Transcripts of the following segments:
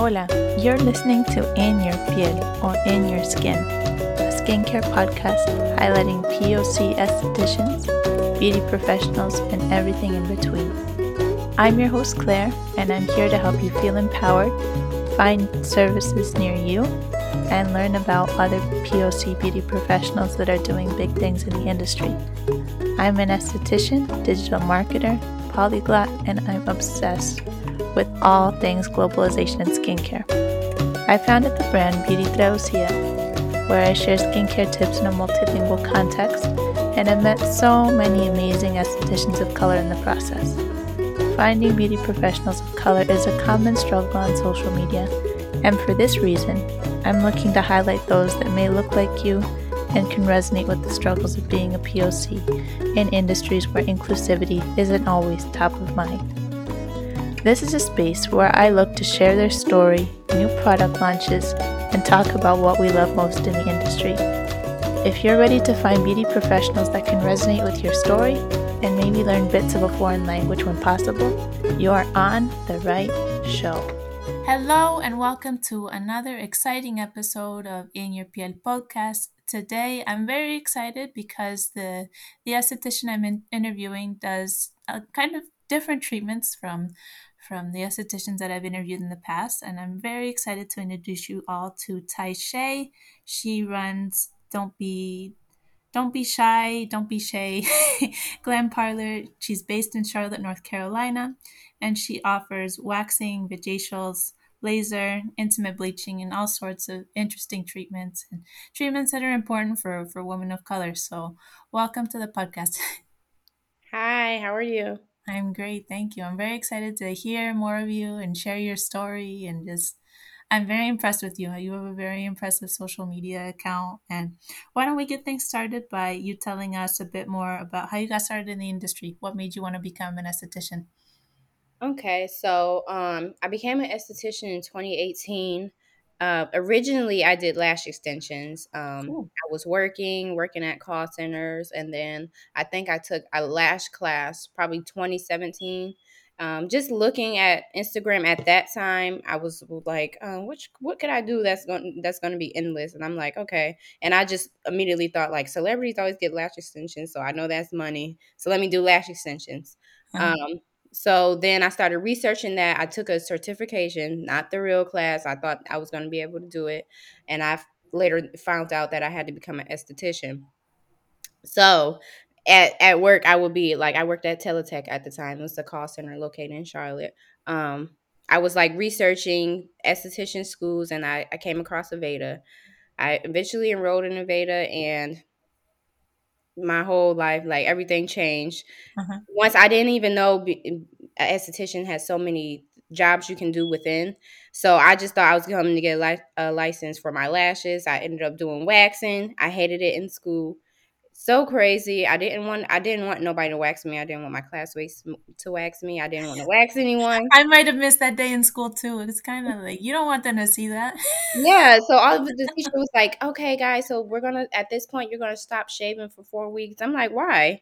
Hola, you're listening to In Your Piel or In Your Skin, a skincare podcast highlighting POC estheticians, beauty professionals, and everything in between. I'm your host, Claire, and I'm here to help you feel empowered, find services near you, and learn about other POC beauty professionals that are doing big things in the industry. I'm an esthetician, digital marketer, polyglot, and I'm obsessed with all things globalization and skincare. I founded the brand Beauty Traducida, where I share skincare tips in a multilingual context, and I've met so many amazing estheticians of color in the process. Finding beauty professionals of color is a common struggle on social media, and for this reason, I'm looking to highlight those that may look like you and can resonate with the struggles of being a POC in industries where inclusivity isn't always top of mind. This is a space where I look to share their story, new product launches, and talk about what we love most in the industry. If you're ready to find beauty professionals that can resonate with your story and maybe learn bits of a foreign language when possible, you are on the right show. Hello, and welcome to another exciting episode of In Your Piel podcast. Today, I'm very excited because the, the esthetician I'm in, interviewing does a kind of different treatments from from the estheticians that I've interviewed in the past, and I'm very excited to introduce you all to Tai Shay. She runs Don't Be Don't Be Shy, Don't Be Shay Glam Parlor. She's based in Charlotte, North Carolina, and she offers waxing, vajacials, laser, intimate bleaching, and all sorts of interesting treatments and treatments that are important for, for women of color. So, welcome to the podcast. Hi, how are you? I'm great. Thank you. I'm very excited to hear more of you and share your story and just I'm very impressed with you. You have a very impressive social media account. And why don't we get things started by you telling us a bit more about how you got started in the industry? What made you want to become an esthetician? Okay, so um, I became an esthetician in 2018. Uh, originally, I did lash extensions. Um, cool. I was working, working at call centers, and then I think I took a lash class probably 2017. Um, just looking at Instagram at that time, I was like, um, which what could I do that's going that's going to be endless? And I'm like, okay. And I just immediately thought like celebrities always get lash extensions, so I know that's money. So let me do lash extensions. Uh-huh. Um, so then I started researching that. I took a certification, not the real class. I thought I was going to be able to do it. And I later found out that I had to become an esthetician. So at, at work, I would be like, I worked at Teletech at the time. It was a call center located in Charlotte. Um, I was like researching esthetician schools and I, I came across Aveda. I eventually enrolled in Aveda and my whole life like everything changed. Uh-huh. once i didn't even know an esthetician has so many jobs you can do within. So i just thought i was coming to get a, li- a license for my lashes. I ended up doing waxing. I hated it in school so crazy. I didn't want I didn't want nobody to wax me. I didn't want my classmates to wax me. I didn't want to wax anyone. I might have missed that day in school too. It's kind of like you don't want them to see that. yeah. So all of the teacher was like, "Okay, guys, so we're gonna at this point you're gonna stop shaving for four weeks." I'm like, "Why?"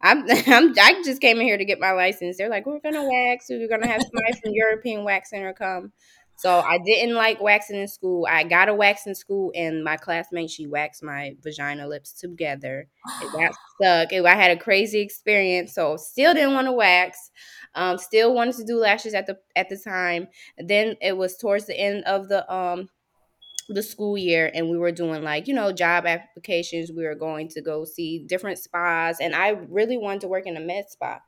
I'm, I'm I just came in here to get my license. They're like, "We're gonna wax. We're gonna have somebody from European Wax Center come." So I didn't like waxing in school. I got a wax in school, and my classmate she waxed my vagina lips together. It got stuck. It, I had a crazy experience, so still didn't want to wax. Um, still wanted to do lashes at the at the time. Then it was towards the end of the um the school year and we were doing like you know job applications we were going to go see different spas and i really wanted to work in a med spa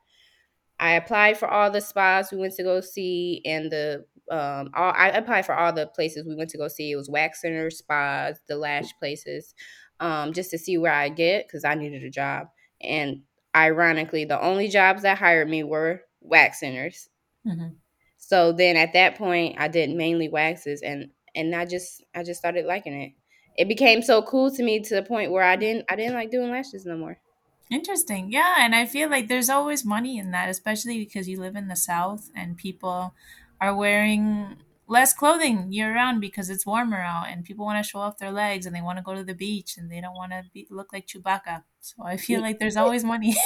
i applied for all the spas we went to go see and the um all I applied for all the places we went to go see. It was wax centers, spas, the lash places, um, just to see where I get because I needed a job. And ironically, the only jobs that hired me were wax centers. Mm-hmm. So then at that point, I did mainly waxes, and and I just I just started liking it. It became so cool to me to the point where I didn't I didn't like doing lashes no more. Interesting. Yeah, and I feel like there's always money in that, especially because you live in the South and people are wearing less clothing year round because it's warmer out and people want to show off their legs and they want to go to the beach and they don't want to be, look like Chewbacca. So I feel like there's always money.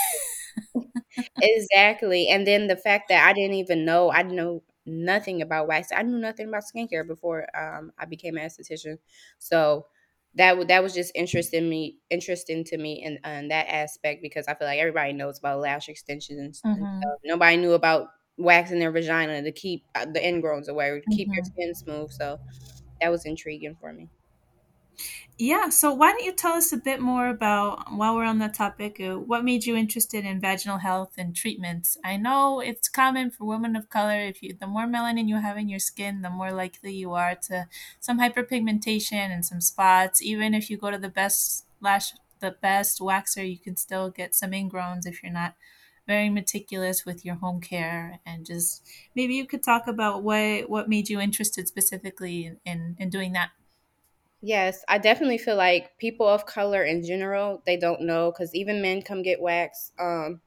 exactly. And then the fact that I didn't even know, I didn't know nothing about wax. I knew nothing about skincare before um, I became an esthetician. So that w- that was just interesting me interesting to me in, in that aspect because I feel like everybody knows about lash extensions Mm-hmm. stuff. Nobody knew about waxing their vagina to keep uh, the ingrowns away to keep your Mhm. skin smooth. So that was intriguing for me. Yeah, so why don't you tell us a bit more about, while we're on that topic, uh, what made you interested in vaginal health and treatments? I know it's common for women of color, if you the more melanin you have in your skin, the more likely you are to some hyperpigmentation and some spots. Even if you go to the best lash the best waxer, you can still get some ingrowns if you're not very meticulous with your home care and just maybe you could talk about what what made you interested specifically in in, in doing that. Yes, I definitely feel like people of color in general, they don't know because even men come get waxed. Um,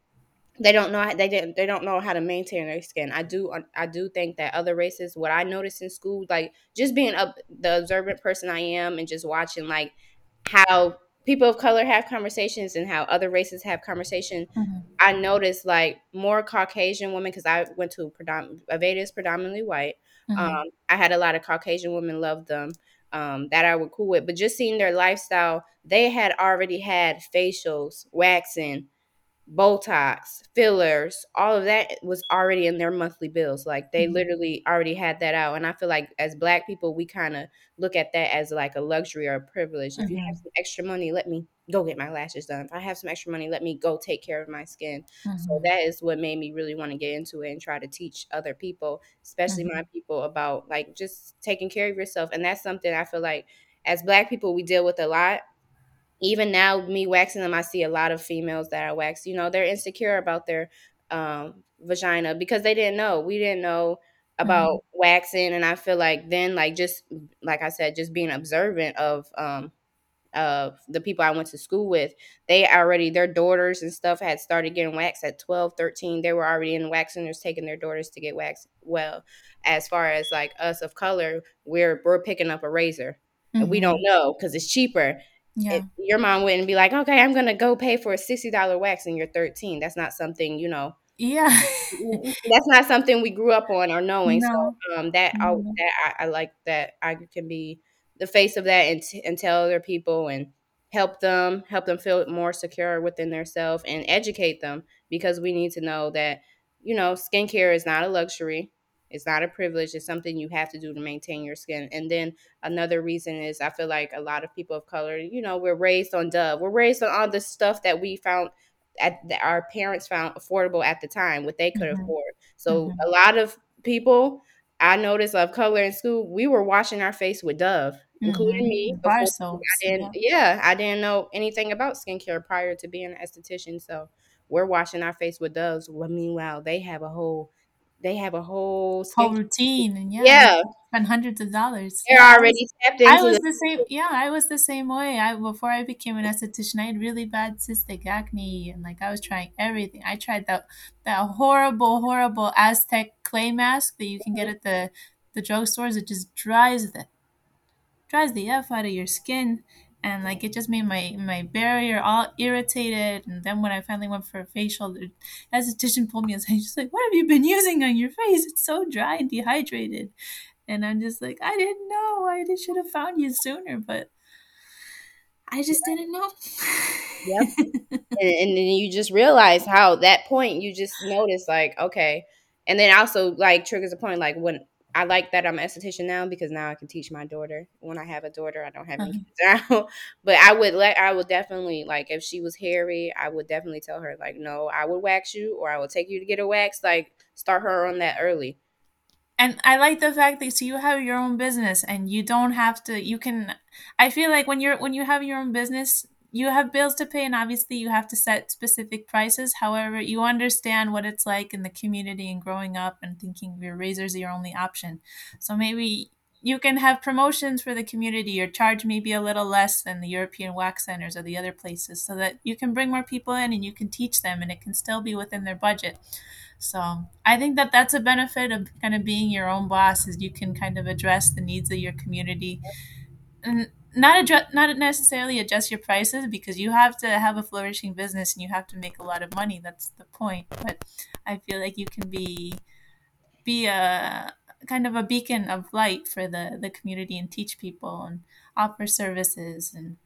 they don't know they didn't they don't know how to maintain their skin. I do I do think that other races, what I noticed in school, like just being up the observant person I am and just watching like how people of color have conversations and how other races have conversation. Mhm. I noticed like more Caucasian women because I went to predom- Aveda is predominantly white. Mhm. Um, I had a lot of Caucasian women love them um, that I would cool with, but just seeing their lifestyle, they had already had facials, waxing, Botox, fillers, all of that was already in their monthly bills. Like they Mhm. literally already had that out. And I feel like as black people, we kind of look at that as like a luxury or a privilege. If you have Mhm. some extra money, let me go get my lashes done. If I have some extra money, let me go take care of my skin. So Mhm. that is what made me really want to get into it and try to teach other people, especially my Mhm. people, about like just taking care of yourself. And that's something I feel like as black people, we deal with a lot even now me waxing them i see a lot of females that are waxed you know they're insecure about their um, vagina because they didn't know. We didn't know about waxing and i feel like then like just like i said just being observant of um of the people i went to school with they already their daughters and stuff had started getting waxed at 12 13 they were already in wax centers taking their daughters to get waxed. Well as far as like us of color we're we're picking up a razor. And we don't Mhm. know because it's cheaper Yeah. it, your mom wouldn't be like, okay, I'm gonna go pay for a sixty dollar wax and you're 13. That's not something you know. Yeah. That's not something we grew up on or knowing. No. So um, that I, that I, I like that I can be the face of that and, t- and tell other people and help them help them feel more secure within themselves and educate them because we need to know that you know skincare is not a luxury. It's not a privilege. It's something you have to do to maintain your skin. And then another reason is I feel like a lot of people of color, you know, we're raised on Dove. We're raised on all the stuff that we found at that our parents found affordable at the time, what they could Mhm. afford. So Mhm. a lot of people I noticed of color in school, we were washing our face with Dove, including me. Bar I didn't, Yeah. yeah, I didn't know anything about skincare prior to being an esthetician. So we're washing our face with Doves. Well, meanwhile, they have a whole, they have a whole Whole routine and yeah, Yeah, spend hundreds of dollars. they're Yeah, I was already tapped I was the. the same yeah, I was the same way. I before I became an esthetician, I had really bad cystic acne and like I was trying everything. I tried that that horrible, horrible Aztec clay mask that you can get at the the drugstores. It just dries the dries the f out of your skin and like it just made my my barrier all irritated and then when i finally went for a facial the esthetician pulled me aside she's like what have you been using on your face? It's so dry and dehydrated. And i'm just like i didn't know. I should have found you sooner but i just didn't know. Yep. and, and then you just realize how that point you just notice like okay. And then also like triggers a point like when i like that i'm an esthetician now because now i can teach my daughter. When i have a daughter i don't have any uh-huh. kids now. But i would let i would definitely like if she was hairy i would definitely tell her like no i would wax you or i would take you to get a wax like start her on that early. And I like the fact that so you have your own business and you don't have to you can I feel like when you're when you have your own business you have bills to pay and obviously you have to set specific prices. However you understand what it's like in the community and growing up and thinking your razors are your only option. So maybe you can have promotions for the community or charge maybe a little less than the European wax centers or the other places so that you can bring more people in and you can teach them and it can still be within their budget. So I think that that's a benefit of kind of being your own boss is you can kind of address the needs of your community. And not address, not necessarily adjust your prices because you have to have a flourishing business and you have to make a lot of money. That's the point. But I feel like you can be be a kind of a beacon of light for the the community and teach people and offer services and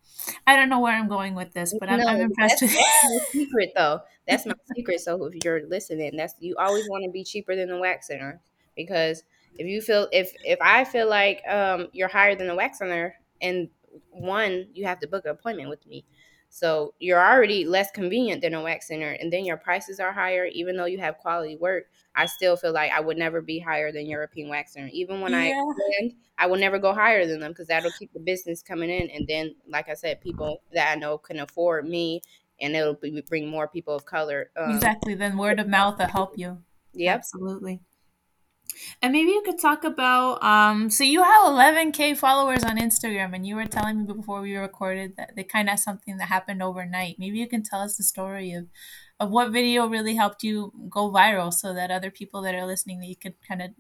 I don't know where I'm going with this, but I'm, no, I'm impressed that's, with that's my secret though. That's my secret. So if you're listening, that's you always want to be cheaper than the wax center because if you feel if if I feel like um you're higher than the wax center and one you have to book an appointment with me. So you're already less convenient than a wax center, and then your prices are higher, even though you have quality work. I still feel like I would never be higher than European wax center. Even when yeah. I expand, I will never go higher than them because that'll keep the business coming in. And then, like I said, people that I know can afford me, and it'll be, bring more people of color. Um, exactly. Then word of mouth will help you. Yep. Absolutely. And maybe you could talk about um so you have 11k followers on Instagram and you were telling me before we recorded that they kind of something that happened overnight. Maybe you can tell us the story of of what video really helped you go viral so that other people that are listening that you could kind of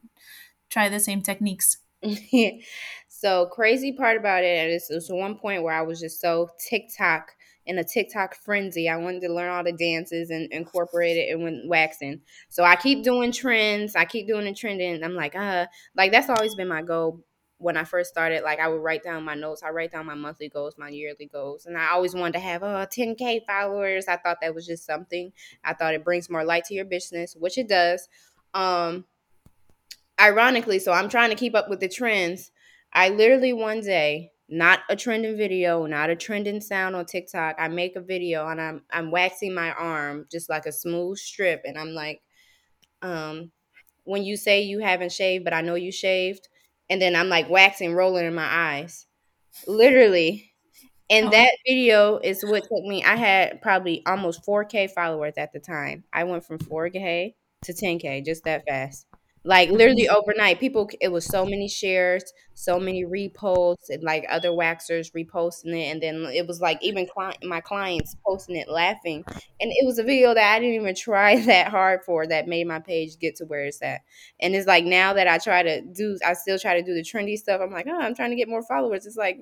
try the same techniques. so crazy part about it is it was one point where I was just so TikTok in a TikTok frenzy. I wanted to learn all the dances and incorporate it and when waxing. So I keep doing trends. I keep doing the trending. I'm like, uh, like that's always been my goal. When I first started, like I would write down my notes. I write down my monthly goals, my yearly goals, and I always wanted to have uh 10k followers. I thought that was just something. I thought it brings more light to your business, which it does. Um, ironically, so I'm trying to keep up with the trends. I literally one day not a trending video, not a trending sound on TikTok. I make a video and I'm I'm waxing my arm just like a smooth strip and I'm like um when you say you haven't shaved but I know you shaved and then I'm like waxing rolling in my eyes. Literally. And oh. that video is what took me I had probably almost 4k followers at the time. I went from 4k to 10k just that fast like literally mm-hmm. overnight people it was so many shares so many reposts and like other waxers reposting it and then it was like even cli- my clients posting it laughing and it was a video that i didn't even try that hard for that made my page get to where it's at. And it's like now that i try to do i still try to do the trendy stuff i'm like oh i'm trying to get more followers. It's like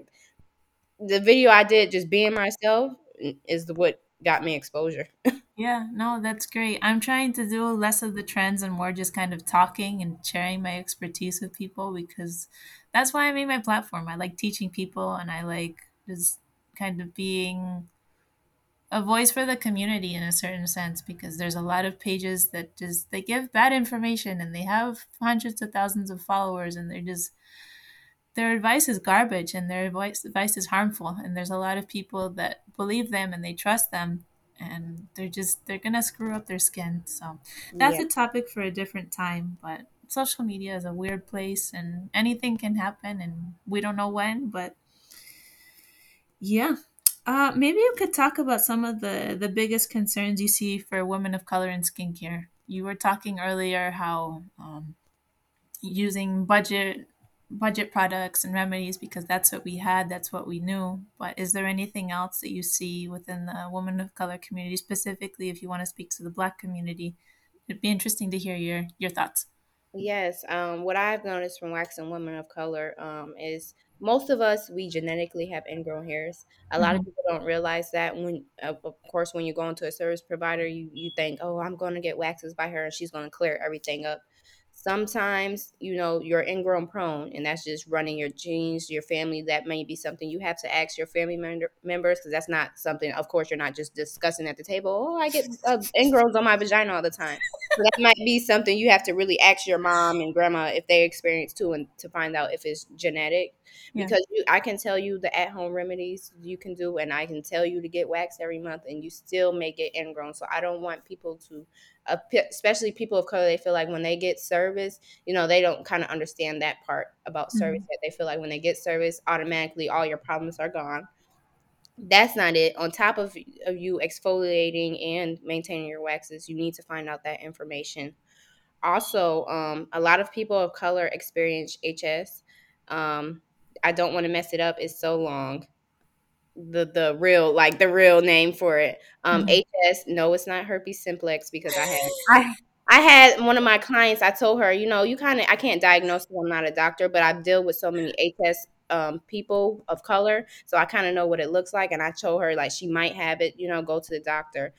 the video i did just being myself mm, is what got me exposure Yeah, no, that's great. I'm trying to do less of the trends and more just kind of talking and sharing my expertise with people because that's why I made my platform. I like teaching people and I like just kind of being a voice for the community in a certain sense because there's a lot of pages that just they give bad information and they have hundreds of thousands of followers and they're just their advice is garbage and their advice, advice is harmful and there's a lot of people that believe them and they trust them and they're just they're gonna screw up their skin so. That's yeah. a topic for a different time but social media is a weird place and anything can happen and we don't know when but yeah. Uh, maybe you could talk about some of the the biggest concerns you see for women of color in skincare. You were talking earlier how um, using budget budget products and remedies because that's what we had, that's what we knew. But is there anything else that you see within the women of color community, specifically if you want to speak to the Black community? It'd be interesting to hear your your thoughts. Yes, um, what I've noticed from waxing women of color um, is most of us we genetically have ingrown hairs. A lot mm-hmm. of people don't realize that. When, of course, when you go into a service provider, you you think, oh, I'm going to get waxes by her, and she's going to clear everything up. Sometimes, you know, you're ingrown prone, and that's just running your genes, your family. That may be something you have to ask your family member, members because that's not something, of course, you're not just discussing at the table. Oh, I get uh, ingrowns on my vagina all the time. So that might be something you have to really ask your mom and grandma if they experience too, and to find out if it's genetic. Yeah. Because you, I can tell you the at home remedies you can do, and I can tell you to get waxed every month, and you still may get ingrown. So I don't want people to especially people of color, they feel like when they get service, you know, they don't kind of understand that part about service. Mm-hmm. That they feel like when they get service, automatically all your problems are gone. That's not it. On top of, of you exfoliating and maintaining your waxes, you need to find out that information. Also, um, a lot of people of color experience HS. Um, I don't want to mess it up. It's so long the the real like the real name for it. Um, mm-hmm. HS. No, it's not herpes simplex because I had I I had one of my clients. I told her, you know, you kind of I can't diagnose I'm not a doctor, but I deal with so many HS um, people of color, so I kind of know what it looks like. And I told her like she might have it. You know, go to the doctor.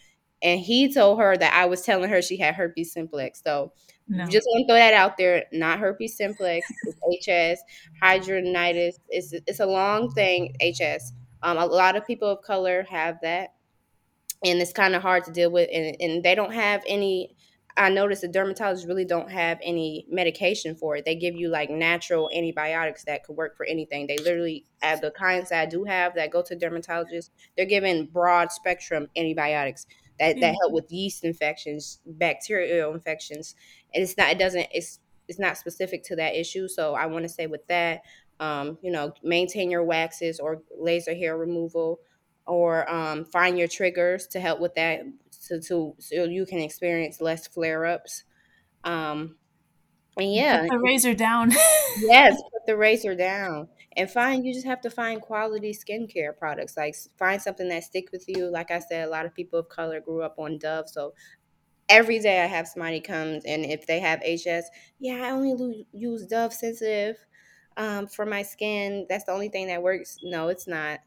And he told her that I was telling her she had herpes simplex. So No. Just want to throw that out there. Not herpes simplex. It's HS. Hidradenitis. It's it's a long thing. HS. Um, a lot of people of color have that, and it's kind of hard to deal with. And, and they don't have any I noticed the dermatologists really don't have any medication for it. They give you like natural antibiotics that could work for anything. They literally, at the kinds that I do have that go to dermatologists, they're giving broad spectrum antibiotics that, that help with yeast infections, bacterial infections. And it's not, it doesn't, it's, it's not specific to that issue. So I want to say with that, um, you know, maintain your waxes or laser hair removal or um, find your triggers to help with that so to so you can experience less flare ups. Um, and yeah, put the razor down. yes, put the razor down, and find you just have to find quality skincare products. Like find something that stick with you. Like I said, a lot of people of color grew up on Dove, so every day I have somebody comes and if they have HS, yeah, I only use Dove sensitive um, for my skin. That's the only thing that works. No, it's not.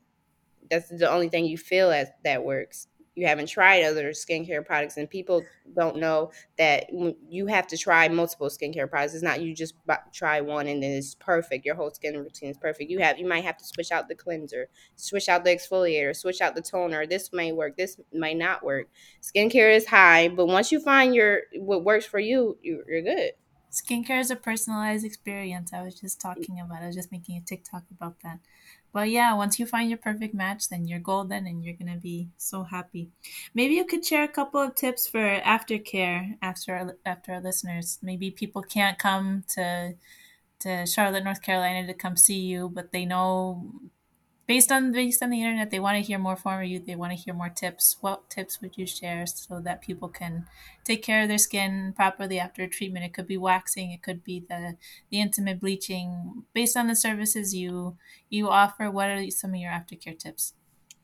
That's the only thing you feel as that works you haven't tried other skincare products and people don't know that you have to try multiple skincare products. It's not you just try one and then it's perfect. Your whole skin routine is perfect. You have you might have to switch out the cleanser switch out the exfoliator switch out the toner. This may work this might not work. Skincare is high but once you find your what works for you you're good. Skincare is a personalized experience. I was just talking about i was just making a tiktok about that but yeah, once you find your perfect match, then you're golden and you're gonna be so happy. Maybe you could share a couple of tips for aftercare after our, after our listeners. Maybe people can't come to to Charlotte, North Carolina to come see you, but they know based on based on the internet they want to hear more from you they want to hear more tips. What tips would you share so that people can take care of their skin properly after a treatment? It could be waxing it could be the the intimate bleaching. Based on the services you you offer what are some of your aftercare tips?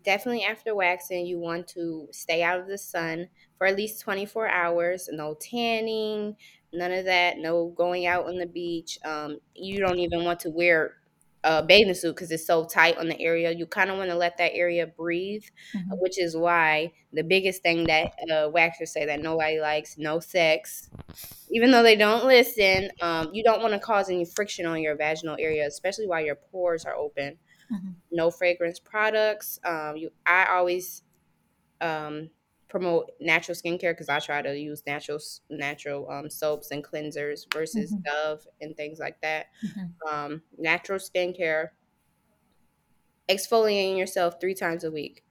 Definitely after waxing you want to stay out of the sun for at least 24 hours. No tanning none of that no going out on the beach. Um, you don't even want to wear a bathing suit because it's so tight on the area. You kind of want to let that area breathe, mm-hmm. which is why the biggest thing that uh, waxers say that nobody likes no sex. Even though they don't listen, um, you don't want to cause any friction on your vaginal area, especially while your pores are open. Mm-hmm. No fragrance products. Um, you, I always um, promote natural skincare because I try to use natural natural um, soaps and cleansers versus mm-hmm. Dove and things like that. Mm-hmm. Um, natural skincare, exfoliating yourself three times a week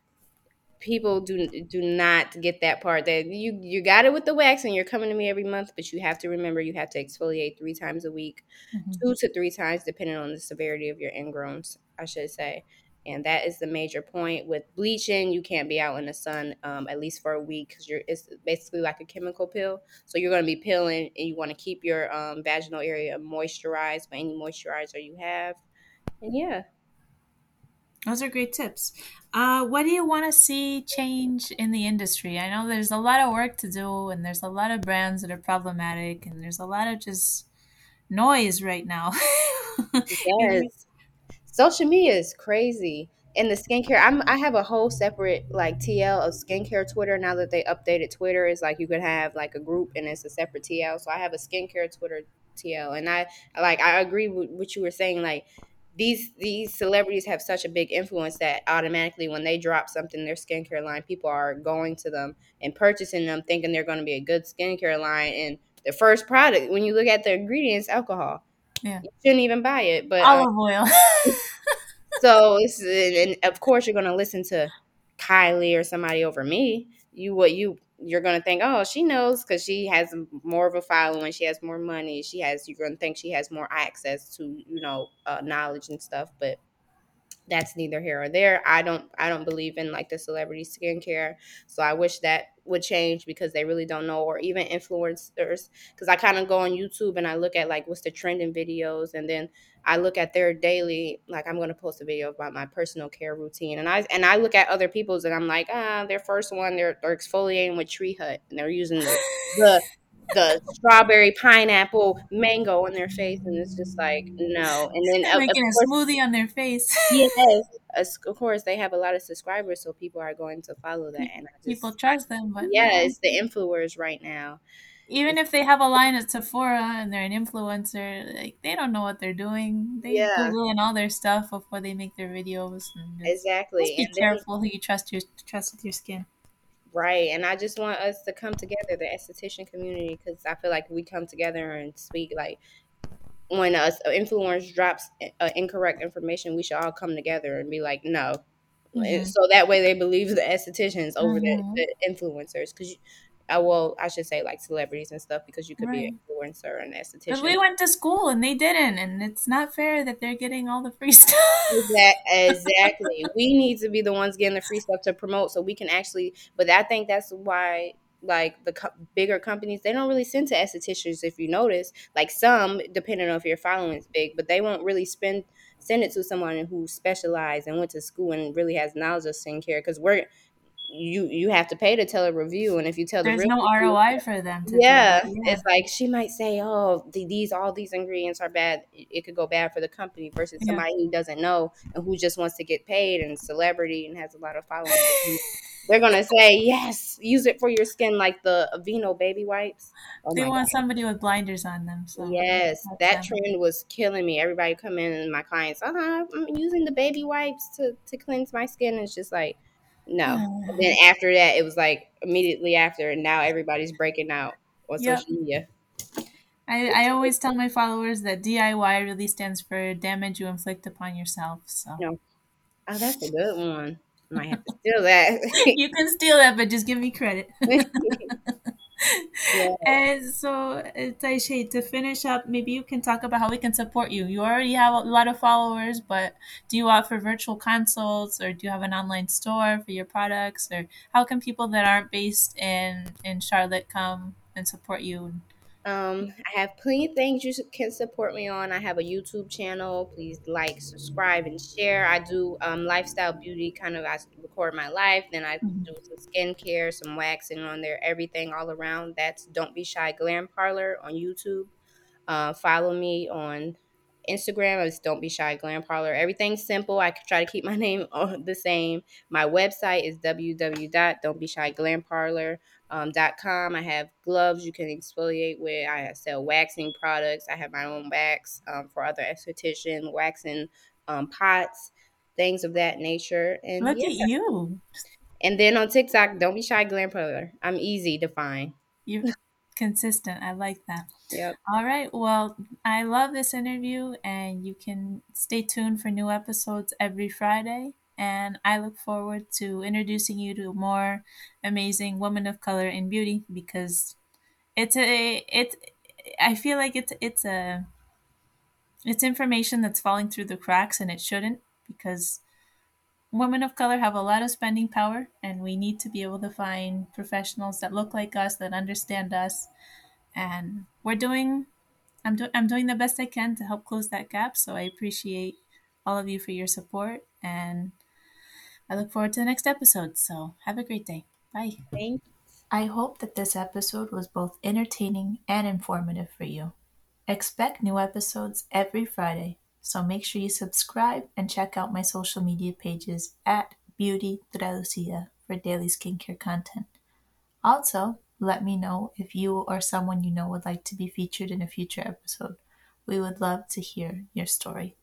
people do do not get that part that you you got it with the wax and you're coming to me every month but you have to remember you have to exfoliate three times a week mm-hmm. two to three times depending on the severity of your ingrowns i should say and that is the major point with bleaching you can't be out in the sun um, at least for a week because you're it's basically like a chemical peel so you're going to be peeling and you want to keep your um, vaginal area moisturized by any moisturizer you have and yeah those are great tips. Uh, what do you want to see change in the industry? I know there's a lot of work to do, and there's a lot of brands that are problematic, and there's a lot of just noise right now. yes, social media is crazy. And the skincare, I'm I have a whole separate like TL of skincare Twitter now that they updated Twitter. Is like you can have like a group and it's a separate TL. So I have a skincare Twitter TL, and I like I agree with what you were saying. Like these these celebrities have such a big influence that automatically when they drop something their skincare line people are going to them and purchasing them thinking they're going to be a good skincare line and the first product when you look at the ingredients alcohol yeah. You shouldn't even buy it but olive um, oil. So and of course you're going to listen to kylie or somebody over me. You what you you're going to think, oh, she knows because she has more of a following, she has more money, she has. You're going to think she has more access to you know uh, knowledge and stuff, but that's neither here or there. I don't I don't believe in like the celebrity skincare. So I wish that would change because they really don't know or even influencers because I kind of go on YouTube and I look at like what's the trending videos and then I look at their daily like I'm going to post a video about my personal care routine and I and I look at other people's and I'm like, ah, their first one they're they're exfoliating with Tree Hut and they're using the, the the strawberry, pineapple, mango on their face, and it's just like no. And then They're making course, a smoothie on their face. yes, of course they have a lot of subscribers, so people are going to follow that. And just, people trust them, but yeah, it's the influencers right now. even if they have a line at Sephora and they're an influencer, like they don't know what they're doing. They Yeah. Google and all their stuff before they make their videos. Just, exactly. just be And then- careful who you trust your trust with your skin. Right, and I just want us to come together, the esthetician community, because I feel like we come together and speak. Like when a influencer drops uh, incorrect information, we should all come together and be like, no. Mhm. So that way they believe the estheticians over Mhm. the, the influencers. Because, I well, I should say like celebrities and stuff, because you could be Right. an influencer and esthetician. we went to school and they didn't, and it's not fair that they're getting all the free stuff. Exact- exactly. we need to be the ones getting the free stuff to promote so we can actually, but I think that's why like the co- bigger companies, they don't really send to estheticians if you notice. Like some, depending on if your following is big, but they won't really spend send it to someone who specialized and went to school and really has knowledge of skincare because we're you you have to pay to tell a review and if you tell the There's real no review- ROI for them. To yeah, do it's like she might say, "Oh, the, these all these ingredients are bad." It, could go bad for the company versus Yeah. somebody who doesn't know and who just wants to get paid and celebrity and has a lot of followers. They're gonna say, "Yes, use it for your skin, like the Aveeno baby wipes." Oh they want somebody with blinders on them. So Yes, that them. trend was killing me. Everybody come in and my clients, uh I'm using the baby wipes to, to cleanse my skin. It's just like, no. And then after that, it was like immediately after, and now everybody's breaking out on Yep. social media. I, I always tell my followers that DIY really stands for damage you inflict upon yourself. So Yeah. Oh, that's a good one. I might have to steal that. you can steal that, but just give me credit. Yeah. And so, uh, Taishe, to finish up, maybe you can talk about how we can support you. You already have a lot of followers, but do you offer virtual consults or do you have an online store for your products? Or how can people that aren't based in, in Charlotte come and support you? Um, I have plenty of things you can support me on. I have a YouTube channel. Please like, subscribe, and share. I do um, lifestyle beauty, kind of. I record my life, then I Mhm. do some skincare, some waxing on there, everything all around. That's Don't Be Shy Glam Parlor on YouTube. Uh, follow me on Instagram. is Don't Be Shy Glam Parlor. Everything's simple. I could try to keep my name on the same. My website is www.don'tbeshyglamparlor.com. Dot com. I have gloves you can exfoliate with. I sell waxing products. I have my own wax um, for other esthetician waxing um, pots, things of that nature. And Look yeah. at you. and then on TikTok, don't be shy, glam parlor. I'm easy to find. You're consistent. I like that. Yep. All right. Well, I love this interview, and you can stay tuned for new episodes every Friday. And I look forward to introducing you to more amazing women of color in beauty because it's a it's I feel like it's it's a it's information that's falling through the cracks and it shouldn't because women of color have a lot of spending power and we need to be able to find professionals that look like us that understand us and we're doing I'm doing I'm doing the best I can to help close that gap. So I appreciate all of you for your support and I look forward to the next episode. So have a great day. Bye. Thank I hope that this episode was both entertaining and informative for you. Expect new episodes every Friday, so make sure you subscribe and check out my social media pages at Beauty Traducida for daily skincare content. Also, let me know if you or someone you know would like to be featured in a future episode. We would love to hear your story.